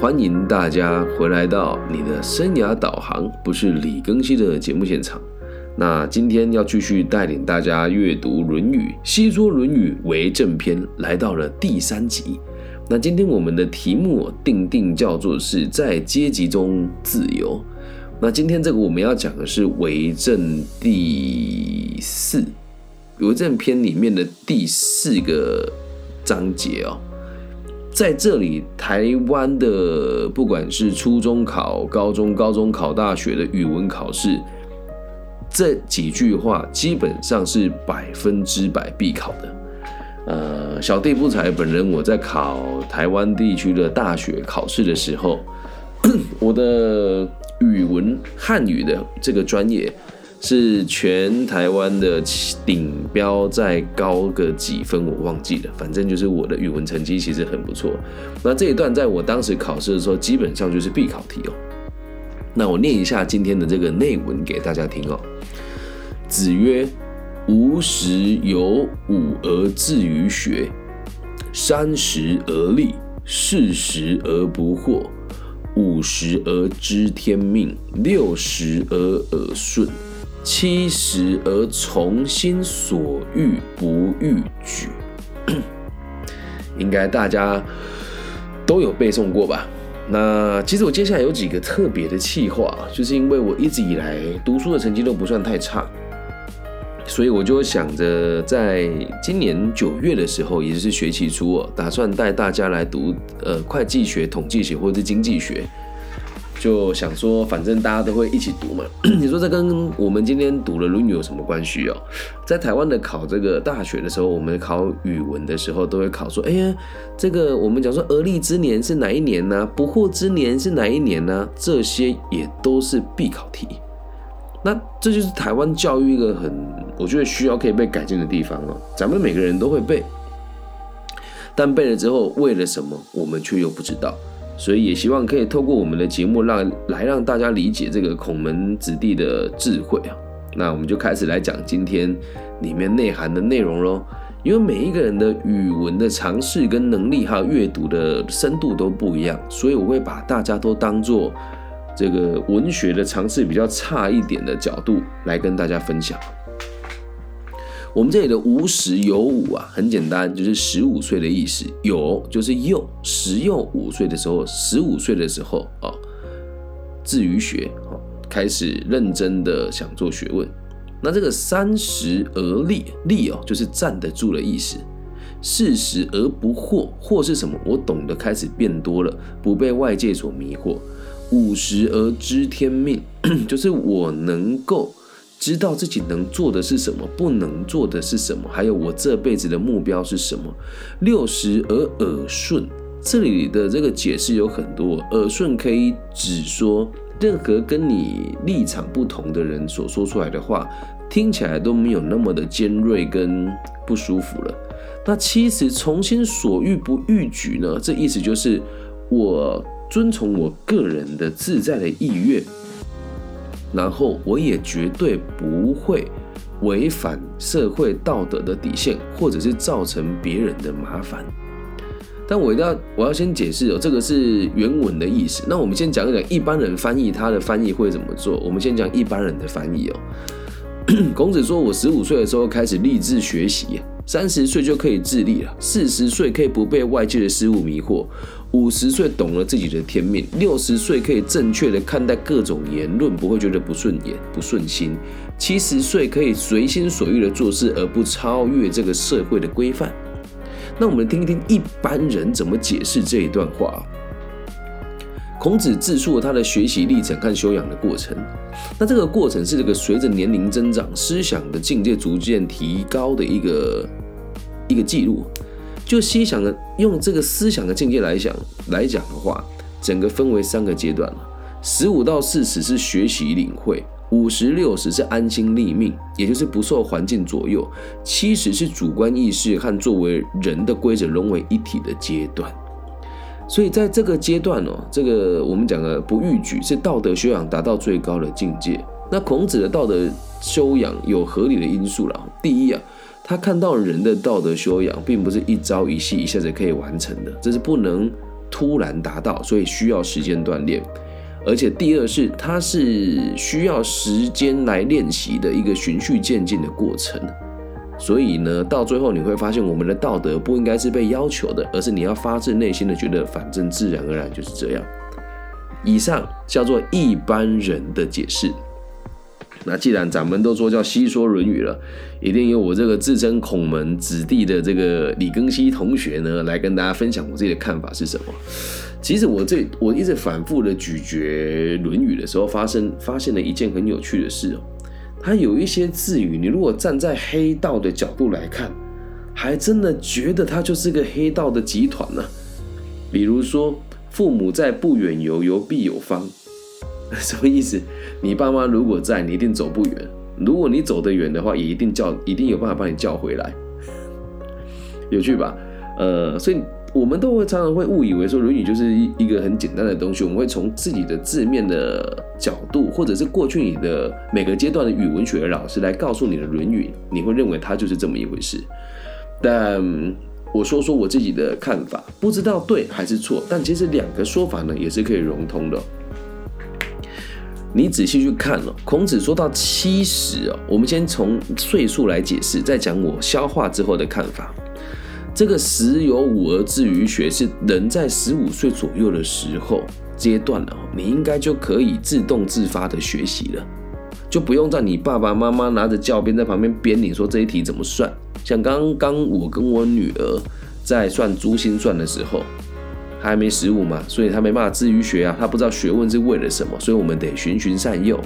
欢迎大家回来到你的生涯导航，不是李庚希的节目现场。那今天要继续带领大家阅读《论语》，西说《论语》为正篇，来到了第三集。那今天我们的题目定定叫做是在阶级中自由。那今天这个我们要讲的是为政第四，为政篇里面的第四个章节哦。在这里，台湾的不管是初中考、高中、高中考大学的语文考试，这几句话基本上是百分之百必考的。呃，小弟不才，本人我在考台湾地区的大学考试的时候，我的语文汉语的这个专业。是全台湾的顶标，再高个几分我忘记了，反正就是我的语文成绩其实很不错。那这一段在我当时考试的时候，基本上就是必考题哦。那我念一下今天的这个内文给大家听哦。子曰：“吾十有五而志于学，三十而立，四十而不惑，五十而知天命，六十而耳顺。”七十而从心所欲不逾矩，应该大家都有背诵过吧？那其实我接下来有几个特别的气话，就是因为我一直以来读书的成绩都不算太差，所以我就想着在今年九月的时候，也就是学期初，打算带大家来读呃会计学、统计学或者是经济学。就想说，反正大家都会一起读嘛。你说这跟我们今天读了《论语》有什么关系哦？在台湾的考这个大学的时候，我们考语文的时候都会考说：哎呀，这个我们讲说而立之年是哪一年呢？不惑之年是哪一年呢？这些也都是必考题。那这就是台湾教育一个很，我觉得需要可以被改进的地方哦。咱们每个人都会背，但背了之后为了什么，我们却又不知道。所以也希望可以透过我们的节目，让来让大家理解这个孔门子弟的智慧啊。那我们就开始来讲今天里面内涵的内容喽。因为每一个人的语文的尝试跟能力，还有阅读的深度都不一样，所以我会把大家都当做这个文学的尝试比较差一点的角度来跟大家分享。我们这里的无十有五啊，很简单，就是十五岁的意思。有就是幼，十幼五岁的时候，十五岁的时候啊，至于学啊，开始认真的想做学问。那这个三十而立，立哦，就是站得住的意思。四十而不惑，惑是什么？我懂得开始变多了，不被外界所迷惑。五十而知天命，就是我能够。知道自己能做的是什么，不能做的是什么，还有我这辈子的目标是什么。六十而耳顺，这里的这个解释有很多。耳顺可以指说任何跟你立场不同的人所说出来的话，听起来都没有那么的尖锐跟不舒服了。那七十从心所欲不逾矩呢？这意思就是我遵从我个人的自在的意愿。然后我也绝对不会违反社会道德的底线，或者是造成别人的麻烦。但我一定要，我要先解释哦，这个是原文的意思。那我们先讲一讲一般人翻译，他的翻译会怎么做？我们先讲一般人的翻译哦。孔子说：“我十五岁的时候开始立志学习，三十岁就可以自立了，四十岁可以不被外界的事物迷惑。”五十岁懂了自己的天命，六十岁可以正确的看待各种言论，不会觉得不顺眼、不顺心。七十岁可以随心所欲的做事，而不超越这个社会的规范。那我们听一听一般人怎么解释这一段话。孔子自述他的学习历程和修养的过程。那这个过程是这个随着年龄增长，思想的境界逐渐提高的一个一个记录。就思想的用这个思想的境界来讲来讲的话，整个分为三个阶段。十五到四十是学习领会，五十六十是安心立命，也就是不受环境左右，七十是主观意识和作为人的规则融为一体的阶段。所以在这个阶段哦，这个我们讲的不逾矩是道德修养达到最高的境界。那孔子的道德修养有合理的因素了。第一啊。他看到人的道德修养，并不是一朝一夕一下子可以完成的，这是不能突然达到，所以需要时间锻炼。而且第二是，它是需要时间来练习的一个循序渐进的过程。所以呢，到最后你会发现，我们的道德不应该是被要求的，而是你要发自内心的觉得，反正自然而然就是这样。以上叫做一般人的解释。那既然咱们都说叫西说《论语》了，一定有我这个自称孔门子弟的这个李庚希同学呢，来跟大家分享我自己的看法是什么。其实我这我一直反复的咀嚼《论语》的时候，发生发现了一件很有趣的事哦。它有一些字语，你如果站在黑道的角度来看，还真的觉得它就是个黑道的集团呢。比如说，父母在，不远游，游必有方。什么意思？你爸妈如果在，你一定走不远；如果你走得远的话，也一定叫，一定有办法把你叫回来。有趣吧？呃，所以我们都会常常会误以为说《论语》就是一一个很简单的东西，我们会从自己的字面的角度，或者是过去你的每个阶段的语文学老师来告诉你的《论语》，你会认为它就是这么一回事。但我说说我自己的看法，不知道对还是错，但其实两个说法呢也是可以融通的。你仔细去看哦，孔子说到七十哦，我们先从岁数来解释，再讲我消化之后的看法。这个十有五而志于学，是人在十五岁左右的时候阶段了，你应该就可以自动自发的学习了，就不用在你爸爸妈妈拿着教鞭在旁边编你说这一题怎么算。像刚刚我跟我女儿在算珠心算的时候。还没十五嘛，所以他没办法自于学啊，他不知道学问是为了什么，所以我们得循循善诱。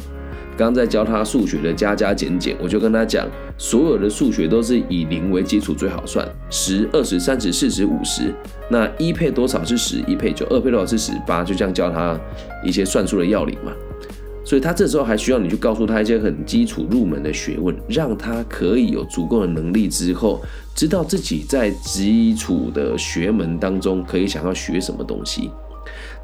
刚在教他数学的加加减减，我就跟他讲，所有的数学都是以零为基础最好算，十、二十、三十、四十、五十，那一配多少是十，一配九，二配多少是十八，就这样教他一些算术的要领嘛。所以他这时候还需要你去告诉他一些很基础入门的学问，让他可以有足够的能力之后，知道自己在基础的学门当中可以想要学什么东西。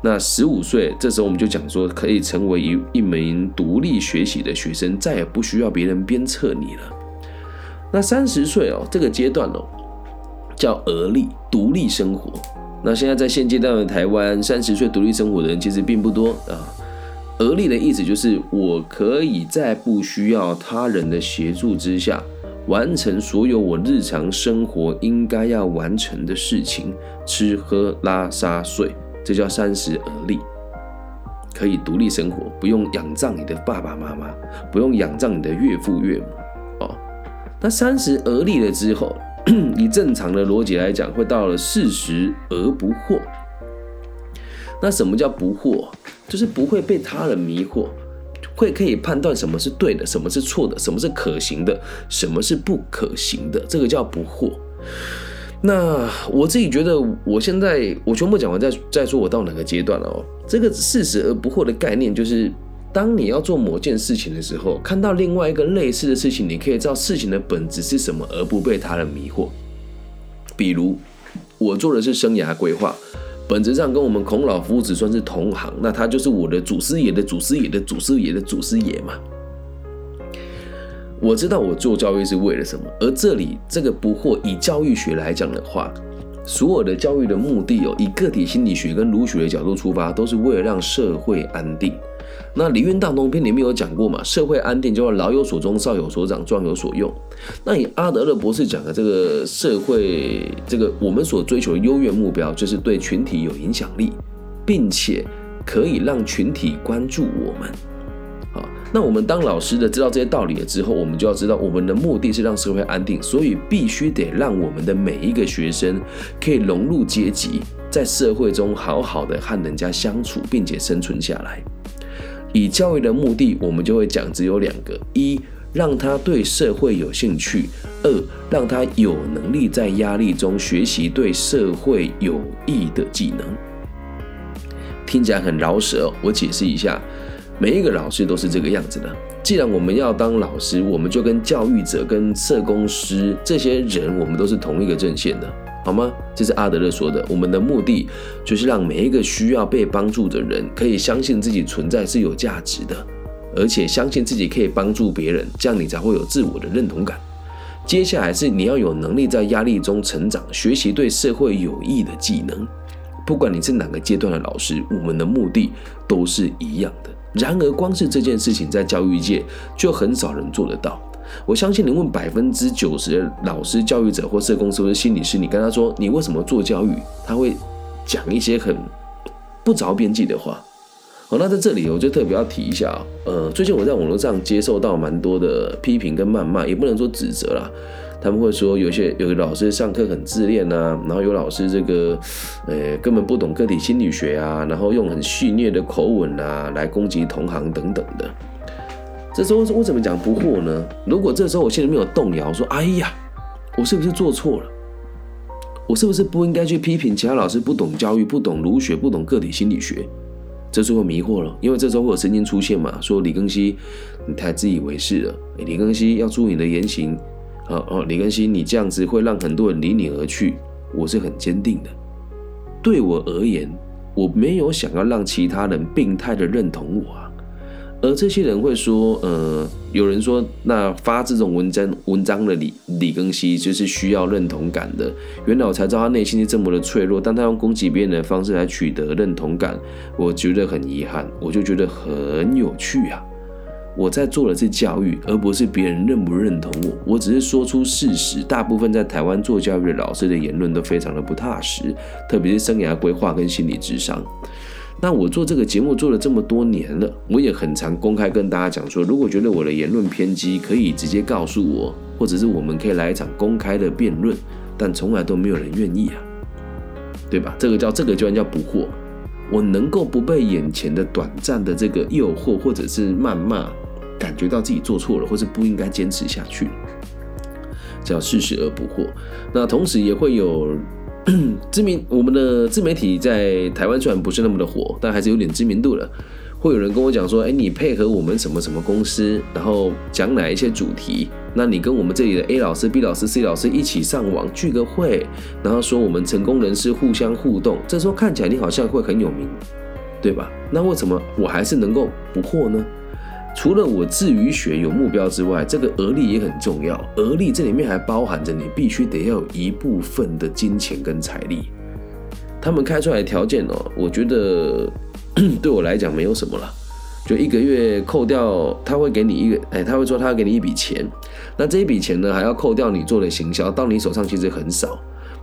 那十五岁这时候我们就讲说，可以成为一一名独立学习的学生，再也不需要别人鞭策你了。那三十岁哦，这个阶段哦，叫而立，独立生活。那现在在现阶段的台湾，三十岁独立生活的人其实并不多啊。而立的意思就是，我可以在不需要他人的协助之下，完成所有我日常生活应该要完成的事情，吃喝拉撒睡，这叫三十而立，可以独立生活，不用仰仗你的爸爸妈妈，不用仰仗你的岳父岳母。哦，那三十而立了之后，以正常的逻辑来讲，会到了四十而不惑。那什么叫不惑？就是不会被他人迷惑，会可以判断什么是对的，什么是错的，什么是可行的，什么是不可行的，这个叫不惑。那我自己觉得，我现在我全部讲完，再再说我到哪个阶段了哦。这个事实而不惑的概念，就是当你要做某件事情的时候，看到另外一个类似的事情，你可以知道事情的本质是什么，而不被他人迷惑。比如，我做的是生涯规划。本质上跟我们孔老夫子算是同行，那他就是我的祖师爷的祖师爷的祖师爷的祖师爷嘛。我知道我做教育是为了什么，而这里这个不惑，以教育学来讲的话，所有的教育的目的哦，以个体心理学跟儒学的角度出发，都是为了让社会安定。那《礼运大同篇》里面有讲过嘛，社会安定就要老有所终，少有所长，壮有所用。那以阿德勒博士讲的这个社会，这个我们所追求的优越目标，就是对群体有影响力，并且可以让群体关注我们。好，那我们当老师的知道这些道理了之后，我们就要知道我们的目的是让社会安定，所以必须得让我们的每一个学生可以融入阶级，在社会中好好的和人家相处，并且生存下来。以教育的目的，我们就会讲只有两个：一，让他对社会有兴趣；二，让他有能力在压力中学习对社会有益的技能。听起来很饶舌，我解释一下，每一个老师都是这个样子的。既然我们要当老师，我们就跟教育者、跟社工师这些人，我们都是同一个阵线的。好吗？这是阿德勒说的。我们的目的就是让每一个需要被帮助的人，可以相信自己存在是有价值的，而且相信自己可以帮助别人，这样你才会有自我的认同感。接下来是你要有能力在压力中成长，学习对社会有益的技能，不管你是哪个阶段的老师，我们的目的都是一样的。然而，光是这件事情在教育界就很少人做得到。我相信你问百分之九十的老师、教育者或社工师或心理师，你跟他说你为什么做教育，他会讲一些很不着边际的话。好，那在这里我就特别要提一下，呃，最近我在网络上接受到蛮多的批评跟谩骂，也不能说指责啦。他们会说有些有老师上课很自恋呐，然后有老师这个，呃，根本不懂个体心理学啊，然后用很戏谑的口吻啊来攻击同行等等的。这时候我怎么讲不惑呢？如果这时候我心里面有动摇，说哎呀，我是不是做错了？我是不是不应该去批评其他老师不懂教育、不懂儒学、不懂个体心理学？这时候迷惑了，因为这时候会有声音出现嘛，说李庚希你太自以为是了，李庚希要注意你的言行。哦哦，李根熙，你这样子会让很多人离你而去。我是很坚定的。对我而言，我没有想要让其他人病态的认同我啊。而这些人会说，呃，有人说，那发这种文章文章的李李庚希就是需要认同感的。原来我才知道他内心是这么的脆弱，但他用攻击别人的方式来取得认同感，我觉得很遗憾，我就觉得很有趣啊。我在做的是教育，而不是别人认不认同我。我只是说出事实。大部分在台湾做教育的老师的言论都非常的不踏实，特别是生涯规划跟心理智商。那我做这个节目做了这么多年了，我也很常公开跟大家讲说，如果觉得我的言论偏激，可以直接告诉我，或者是我们可以来一场公开的辩论。但从来都没有人愿意啊，对吧？这个叫这个居然叫不惑。我能够不被眼前的短暂的这个诱惑或者是谩骂。感觉到自己做错了，或是不应该坚持下去，叫事实而不惑。那同时也会有 知名，我们的自媒体在台湾虽然不是那么的火，但还是有点知名度了。会有人跟我讲说：“哎，你配合我们什么什么公司，然后讲哪一些主题？那你跟我们这里的 A 老师、B 老师、C 老师一起上网聚个会，然后说我们成功人士互相互动，这时候看起来你好像会很有名，对吧？那为什么我还是能够不惑呢？”除了我至于学有目标之外，这个而立也很重要。而立这里面还包含着你必须得要有一部分的金钱跟财力。他们开出来的条件哦，我觉得 对我来讲没有什么了。就一个月扣掉，他会给你一个，哎，他会说他要给你一笔钱。那这一笔钱呢，还要扣掉你做的行销，到你手上其实很少。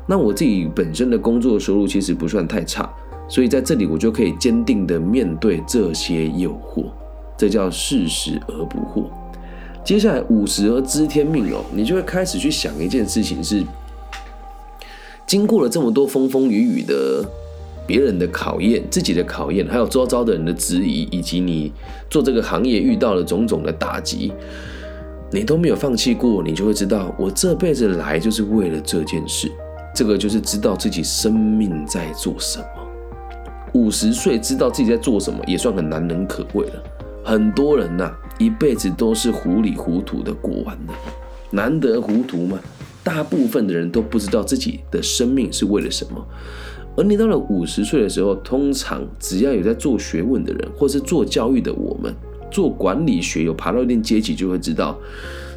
那我自己本身的工作收入其实不算太差，所以在这里我就可以坚定的面对这些诱惑。这叫四十而不惑。接下来五十而知天命哦，你就会开始去想一件事情：是经过了这么多风风雨雨的别人的考验、自己的考验，还有周遭的人的质疑，以及你做这个行业遇到了种种的打击，你都没有放弃过，你就会知道，我这辈子来就是为了这件事。这个就是知道自己生命在做什么。五十岁知道自己在做什么，也算很难能可贵了。很多人呐，一辈子都是糊里糊涂的过完的，难得糊涂嘛。大部分的人都不知道自己的生命是为了什么。而你到了五十岁的时候，通常只要有在做学问的人，或是做教育的我们，做管理学有爬到一定阶级，就会知道，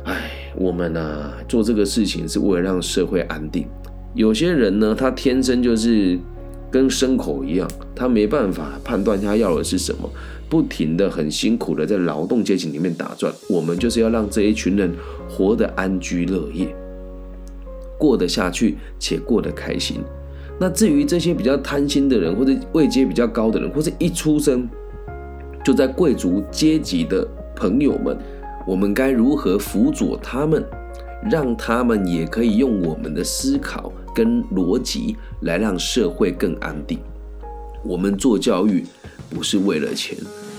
哎，我们呢做这个事情是为了让社会安定。有些人呢，他天生就是跟牲口一样，他没办法判断他要的是什么。不停的、很辛苦的在劳动阶级里面打转，我们就是要让这一群人活得安居乐业，过得下去且过得开心。那至于这些比较贪心的人，或者位阶比较高的人，或者一出生就在贵族阶级的朋友们，我们该如何辅佐他们，让他们也可以用我们的思考跟逻辑来让社会更安定？我们做教育。不是为了钱，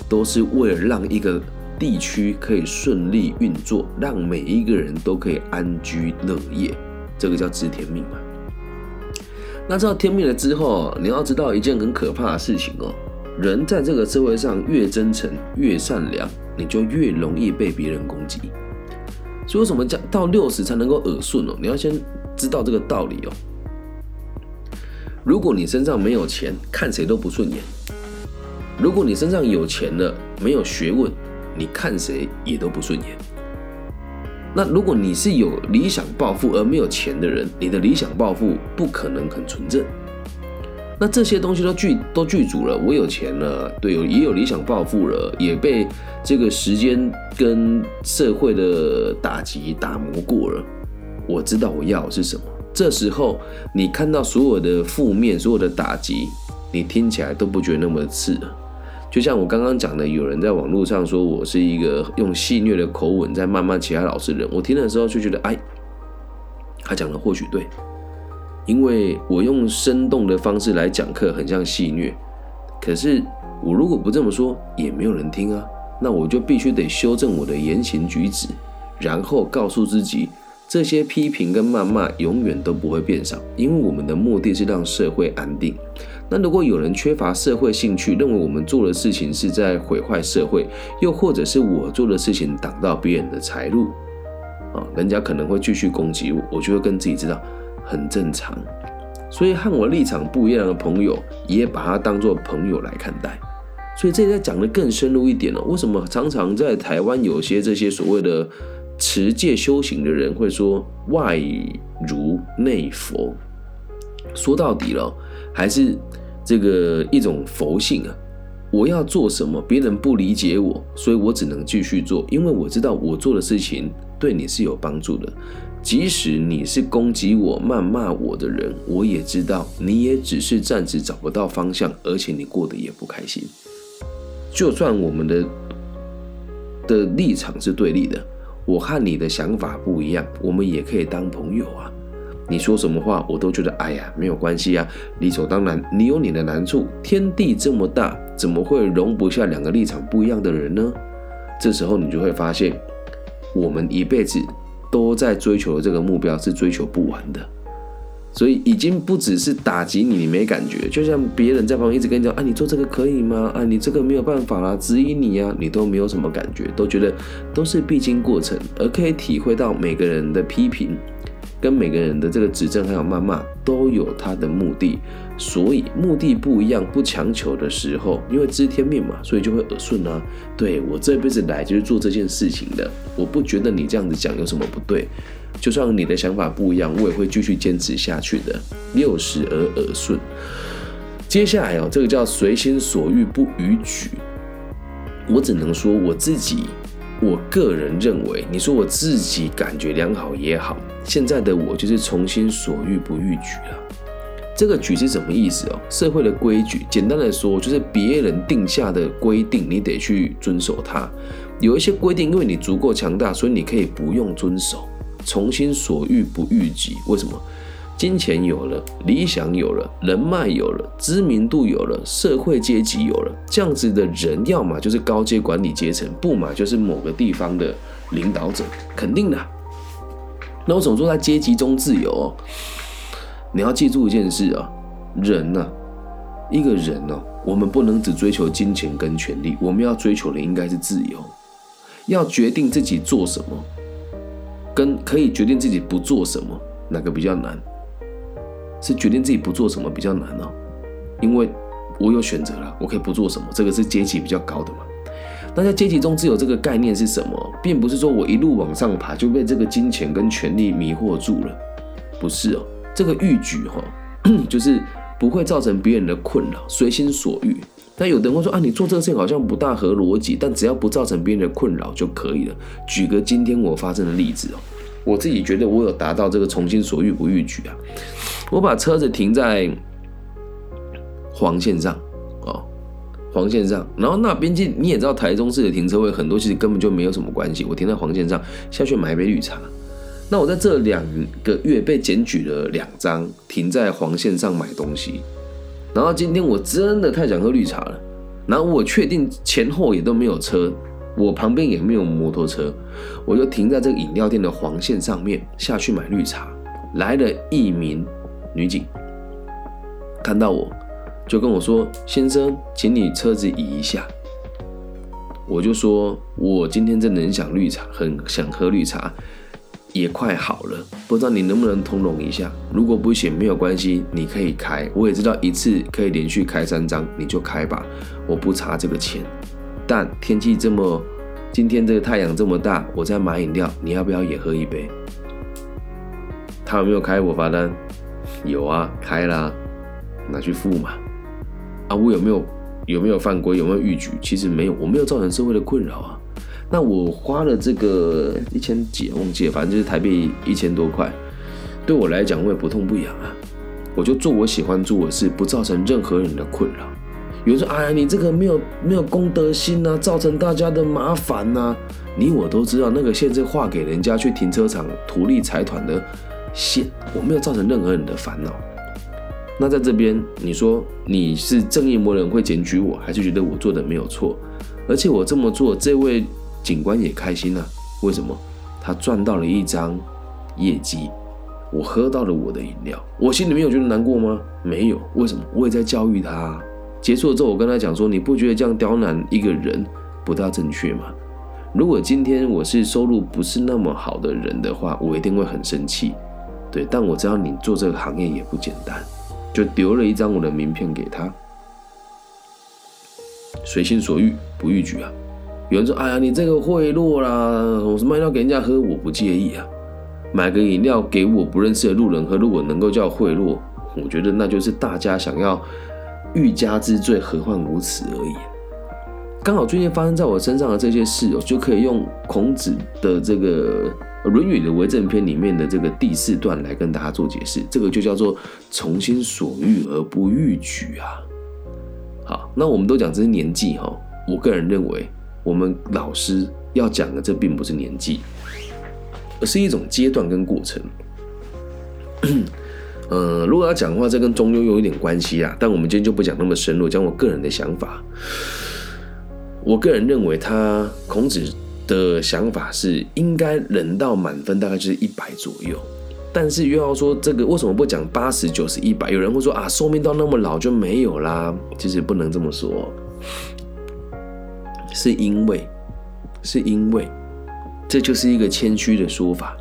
都是为了让一个地区可以顺利运作，让每一个人都可以安居乐业，这个叫知天命嘛。那知道天命了之后，你要知道一件很可怕的事情哦，人在这个社会上越真诚、越善良，你就越容易被别人攻击。所以为什么讲到六十才能够耳顺哦？你要先知道这个道理哦。如果你身上没有钱，看谁都不顺眼。如果你身上有钱了，没有学问，你看谁也都不顺眼。那如果你是有理想抱负而没有钱的人，你的理想抱负不可能很纯正。那这些东西都具都具足了，我有钱了，对，有也有理想抱负了，也被这个时间跟社会的打击打磨过了，我知道我要的是什么。这时候你看到所有的负面、所有的打击，你听起来都不觉得那么刺耳。就像我刚刚讲的，有人在网络上说我是一个用戏谑的口吻在谩骂其他老师的人，我听的时候就觉得，哎，他讲的或许对。因为我用生动的方式来讲课，很像戏谑。可是我如果不这么说，也没有人听啊。那我就必须得修正我的言行举止，然后告诉自己，这些批评跟谩骂永远都不会变少，因为我们的目的是让社会安定。那如果有人缺乏社会兴趣，认为我们做的事情是在毁坏社会，又或者是我做的事情挡到别人的财路，啊，人家可能会继续攻击我，我就会跟自己知道。很正常，所以和我立场不一样的朋友也把他当做朋友来看待。所以这里再讲的更深入一点了。为什么常常在台湾有些这些所谓的持戒修行的人会说外儒内佛？说到底了，还是这个一种佛性啊。我要做什么，别人不理解我，所以我只能继续做，因为我知道我做的事情对你是有帮助的。即使你是攻击我、谩骂我的人，我也知道你也只是暂时找不到方向，而且你过得也不开心。就算我们的的立场是对立的，我和你的想法不一样，我们也可以当朋友啊。你说什么话，我都觉得哎呀，没有关系啊，理所当然。你有你的难处，天地这么大，怎么会容不下两个立场不一样的人呢？这时候你就会发现，我们一辈子。都在追求的这个目标是追求不完的，所以已经不只是打击你，你没感觉，就像别人在旁边一直跟你讲，啊，你做这个可以吗？啊，你这个没有办法啦，质疑你啊，你都没有什么感觉，都觉得都是必经过程，而可以体会到每个人的批评。跟每个人的这个指正还有谩骂都有他的目的，所以目的不一样，不强求的时候，因为知天命嘛，所以就会耳顺啊。对我这辈子来就是做这件事情的，我不觉得你这样子讲有什么不对，就算你的想法不一样，我也会继续坚持下去的。六十而耳顺，接下来哦，这个叫随心所欲不逾矩，我只能说我自己。我个人认为，你说我自己感觉良好也好，现在的我就是从心所欲不逾矩了。这个矩是什么意思哦？社会的规矩，简单的说，就是别人定下的规定，你得去遵守它。有一些规定，因为你足够强大，所以你可以不用遵守。从心所欲不逾矩，为什么？金钱有了，理想有了，人脉有了，知名度有了，社会阶级有了，这样子的人，要么就是高阶管理阶层，不嘛就是某个地方的领导者，肯定的。那我总说在阶级中自由？你要记住一件事啊，人呢，一个人呢，我们不能只追求金钱跟权力，我们要追求的应该是自由，要决定自己做什么，跟可以决定自己不做什么，哪个比较难？是决定自己不做什么比较难哦，因为我有选择了，我可以不做什么，这个是阶级比较高的嘛。那在阶级中自有这个概念是什么，并不是说我一路往上爬就被这个金钱跟权力迷惑住了，不是哦。这个欲举哈，就是不会造成别人的困扰，随心所欲。那有的人会说啊，你做这个事情好像不大合逻辑，但只要不造成别人的困扰就可以了。举个今天我发生的例子哦。我自己觉得我有达到这个从心所欲不逾矩啊！我把车子停在黄线上，哦，黄线上，然后那边境你也知道，台中市的停车位很多，其实根本就没有什么关系。我停在黄线上，下去买一杯绿茶。那我在这两个月被检举了两张停在黄线上买东西，然后今天我真的太想喝绿茶了，然后我确定前后也都没有车。我旁边也没有摩托车，我就停在这个饮料店的黄线上面下去买绿茶。来了一名女警，看到我就跟我说：“先生，请你车子移一下。”我就说：“我今天真的很想绿茶，很想喝绿茶，也快好了，不知道你能不能通融一下？如果不行，没有关系，你可以开。我也知道一次可以连续开三张，你就开吧，我不差这个钱。”但天气这么，今天这个太阳这么大，我在买饮料，你要不要也喝一杯？他有没有开我罚单？有啊，开啦。拿去付嘛。啊，我有没有有没有犯规？有没有逾矩？其实没有，我没有造成社会的困扰啊。那我花了这个一千几，忘记了，反正就是台币一千多块，对我来讲我也不痛不痒啊。我就做我喜欢做的事，不造成任何人的困扰。有人说：“哎呀，你这个没有没有公德心呐，造成大家的麻烦呐。”你我都知道，那个线是划给人家去停车场图利财团的线，我没有造成任何人的烦恼。那在这边，你说你是正义魔人会检举我，还是觉得我做的没有错？而且我这么做，这位。警官也开心了，为什么？他赚到了一张业绩，我喝到了我的饮料，我心里面有觉得难过吗？没有，为什么？我也在教育他。结束了之后，我跟他讲说：“你不觉得这样刁难一个人不大正确吗？如果今天我是收入不是那么好的人的话，我一定会很生气。对，但我知道你做这个行业也不简单，就丢了一张我的名片给他，随心所欲，不逾矩啊。”有人说：“哎呀，你这个贿赂啦，我是卖饮料给人家喝，我不介意啊。买个饮料给我不认识的路人喝，如果能够叫贿赂，我觉得那就是大家想要欲加之罪，何患无辞而已。刚好最近发生在我身上的这些事哦，就可以用孔子的这个《论语》的为政篇里面的这个第四段来跟大家做解释。这个就叫做从心所欲而不逾矩啊。好，那我们都讲这是年纪哈，我个人认为。我们老师要讲的，这并不是年纪，而是一种阶段跟过程。嗯，如果要讲的话，这跟中庸有一点关系啊。但我们今天就不讲那么深入，讲我个人的想法。我个人认为，他孔子的想法是应该人到满分大概就是一百左右。但是又要说这个为什么不讲八十九十一百？有人会说啊，寿命到那么老就没有啦。其实不能这么说。是因为，是因为，这就是一个谦虚的说法。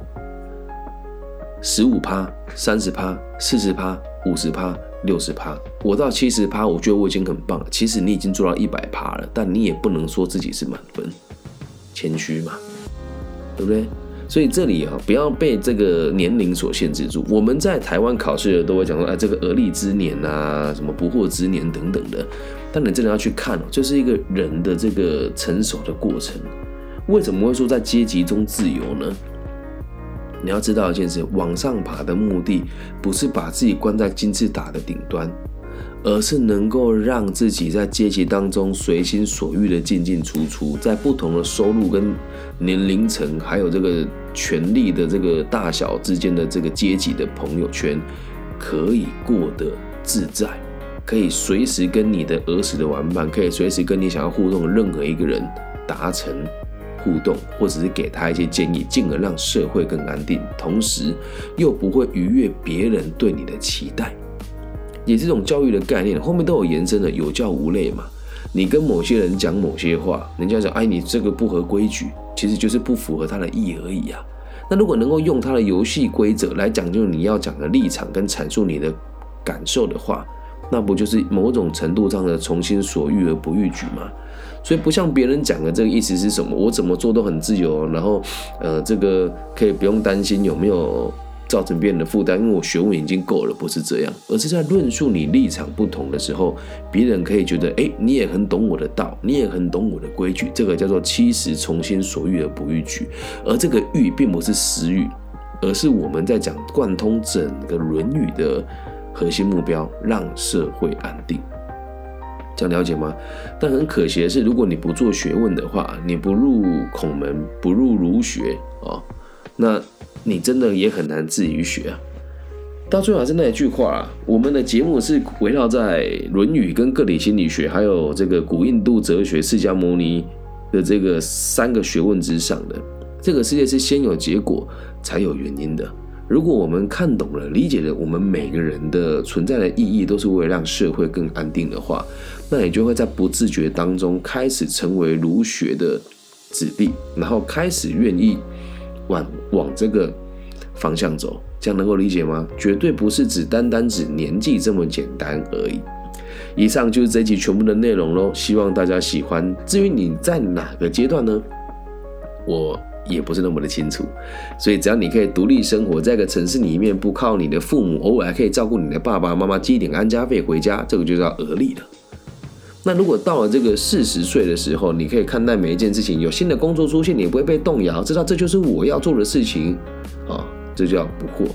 十五趴、三十趴、四十趴、五十趴、六十趴，我到七十趴，我觉得我已经很棒了。其实你已经做到一百趴了，但你也不能说自己是满分，谦虚嘛，对不对？所以这里啊，不要被这个年龄所限制住。我们在台湾考试的都会讲说，哎，这个而立之年啊，什么不惑之年等等的。但你真的要去看哦，这是一个人的这个成熟的过程。为什么会说在阶级中自由呢？你要知道一件事：往上爬的目的不是把自己关在金字塔的顶端，而是能够让自己在阶级当中随心所欲的进进出出，在不同的收入跟年龄层，还有这个权力的这个大小之间的这个阶级的朋友圈，可以过得自在。可以随时跟你的儿时的玩伴，可以随时跟你想要互动的任何一个人达成互动，或者是给他一些建议，进而让社会更安定，同时又不会逾越别人对你的期待，也是种教育的概念。后面都有延伸的，有教无类嘛。你跟某些人讲某些话，人家讲哎，你这个不合规矩，其实就是不符合他的意而已啊。那如果能够用他的游戏规则来讲究你要讲的立场跟阐述你的感受的话，那不就是某种程度上的从心所欲而不逾矩吗？所以不像别人讲的这个意思是什么？我怎么做都很自由，然后呃，这个可以不用担心有没有造成别人的负担，因为我学问已经够了，不是这样，而是在论述你立场不同的时候，别人可以觉得，哎，你也很懂我的道，你也很懂我的规矩，这个叫做七十从心所欲而不逾矩。而这个欲并不是私欲，而是我们在讲贯通整个《论语》的。核心目标让社会安定，这样了解吗？但很可惜的是，如果你不做学问的话，你不入孔门，不入儒学啊，那你真的也很难自于学啊。到最后还是那一句话啊，我们的节目是围绕在《论语》跟个体心理学，还有这个古印度哲学、释迦牟尼的这个三个学问之上的。这个世界是先有结果，才有原因的。如果我们看懂了、理解了我们每个人的存在的意义，都是为了让社会更安定的话，那你就会在不自觉当中开始成为儒学的子弟，然后开始愿意往往这个方向走。这样能够理解吗？绝对不是只单单指年纪这么简单而已。以上就是这集全部的内容喽，希望大家喜欢。至于你在哪个阶段呢？我。也不是那么的清楚。所以只要你可以独立生活在一个城市里面，不靠你的父母，偶尔还可以照顾你的爸爸妈妈，寄一点安家费回家，这个就叫而立了。那如果到了这个四十岁的时候，你可以看待每一件事情，有新的工作出现，你也不会被动摇，知道这就是我要做的事情啊，这叫不惑。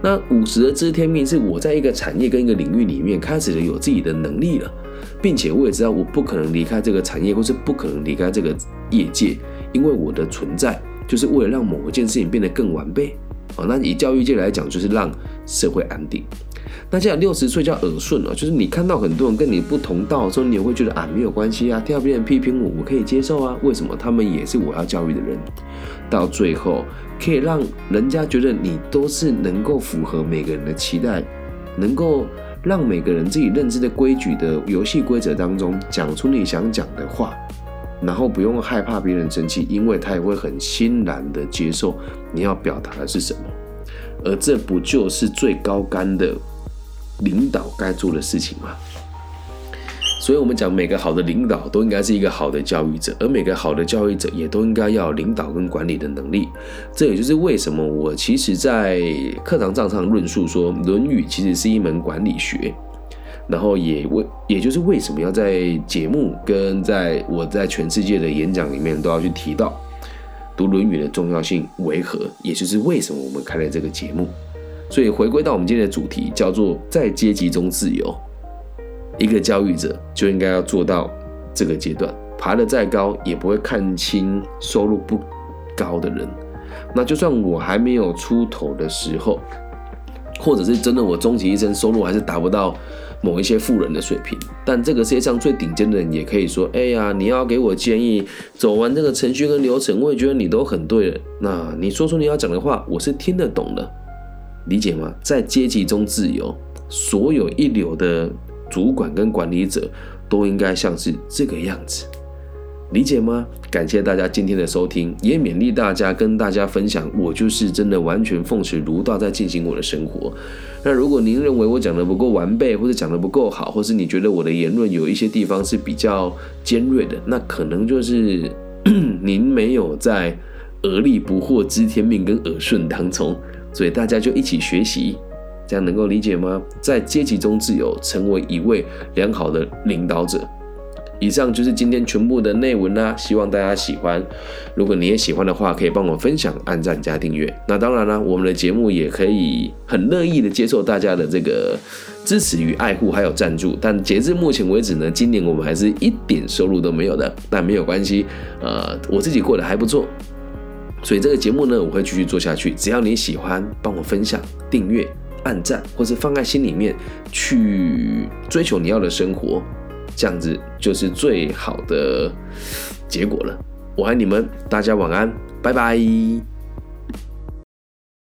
那五十的知天命是我在一个产业跟一个领域里面开始了有自己的能力了，并且我也知道我不可能离开这个产业，或是不可能离开这个业界，因为我的存在就是为了让某一件事情变得更完备。哦，那以教育界来讲，就是让社会安定。那这样六十岁叫耳顺了，就是你看到很多人跟你不同道的时候，你也会觉得啊没有关系啊，听到别人批评我，我可以接受啊。为什么？他们也是我要教育的人。到最后，可以让人家觉得你都是能够符合每个人的期待，能够让每个人自己认知的规矩的游戏规则当中讲出你想讲的话，然后不用害怕别人生气，因为他也会很欣然的接受你要表达的是什么。而这不就是最高干的领导该做的事情吗？所以，我们讲每个好的领导都应该是一个好的教育者，而每个好的教育者也都应该要领导跟管理的能力。这也就是为什么我其实，在课堂上上论述说，《论语》其实是一门管理学。然后也为，也就是为什么要在节目跟在我在全世界的演讲里面都要去提到读《论语》的重要性为何？也就是为什么我们开了这个节目。所以回归到我们今天的主题，叫做在阶级中自由。一个教育者就应该要做到这个阶段，爬得再高也不会看清收入不高的人。那就算我还没有出头的时候，或者是真的我终其一生收入还是达不到某一些富人的水平，但这个世界上最顶尖的人也可以说：哎呀，你要给我建议，走完这个程序跟流程，我也觉得你都很对了。那你说出你要讲的话，我是听得懂的，理解吗？在阶级中自由，所有一流的。主管跟管理者都应该像是这个样子，理解吗？感谢大家今天的收听，也勉励大家跟大家分享，我就是真的完全奉持儒道在进行我的生活。那如果您认为我讲的不够完备，或者讲的不够好，或是你觉得我的言论有一些地方是比较尖锐的，那可能就是 您没有在耳力不惑知天命跟耳顺当中，所以大家就一起学习。这样能够理解吗？在阶级中自由，成为一位良好的领导者。以上就是今天全部的内文啦，希望大家喜欢。如果你也喜欢的话，可以帮我分享、按赞、加订阅。那当然了，我们的节目也可以很乐意的接受大家的这个支持与爱护，还有赞助。但截至目前为止呢，今年我们还是一点收入都没有的。但没有关系，呃，我自己过得还不错。所以这个节目呢，我会继续做下去。只要你喜欢，帮我分享、订阅。按赞，或是放在心里面去追求你要的生活，这样子就是最好的结果了。我爱你们，大家晚安，拜拜。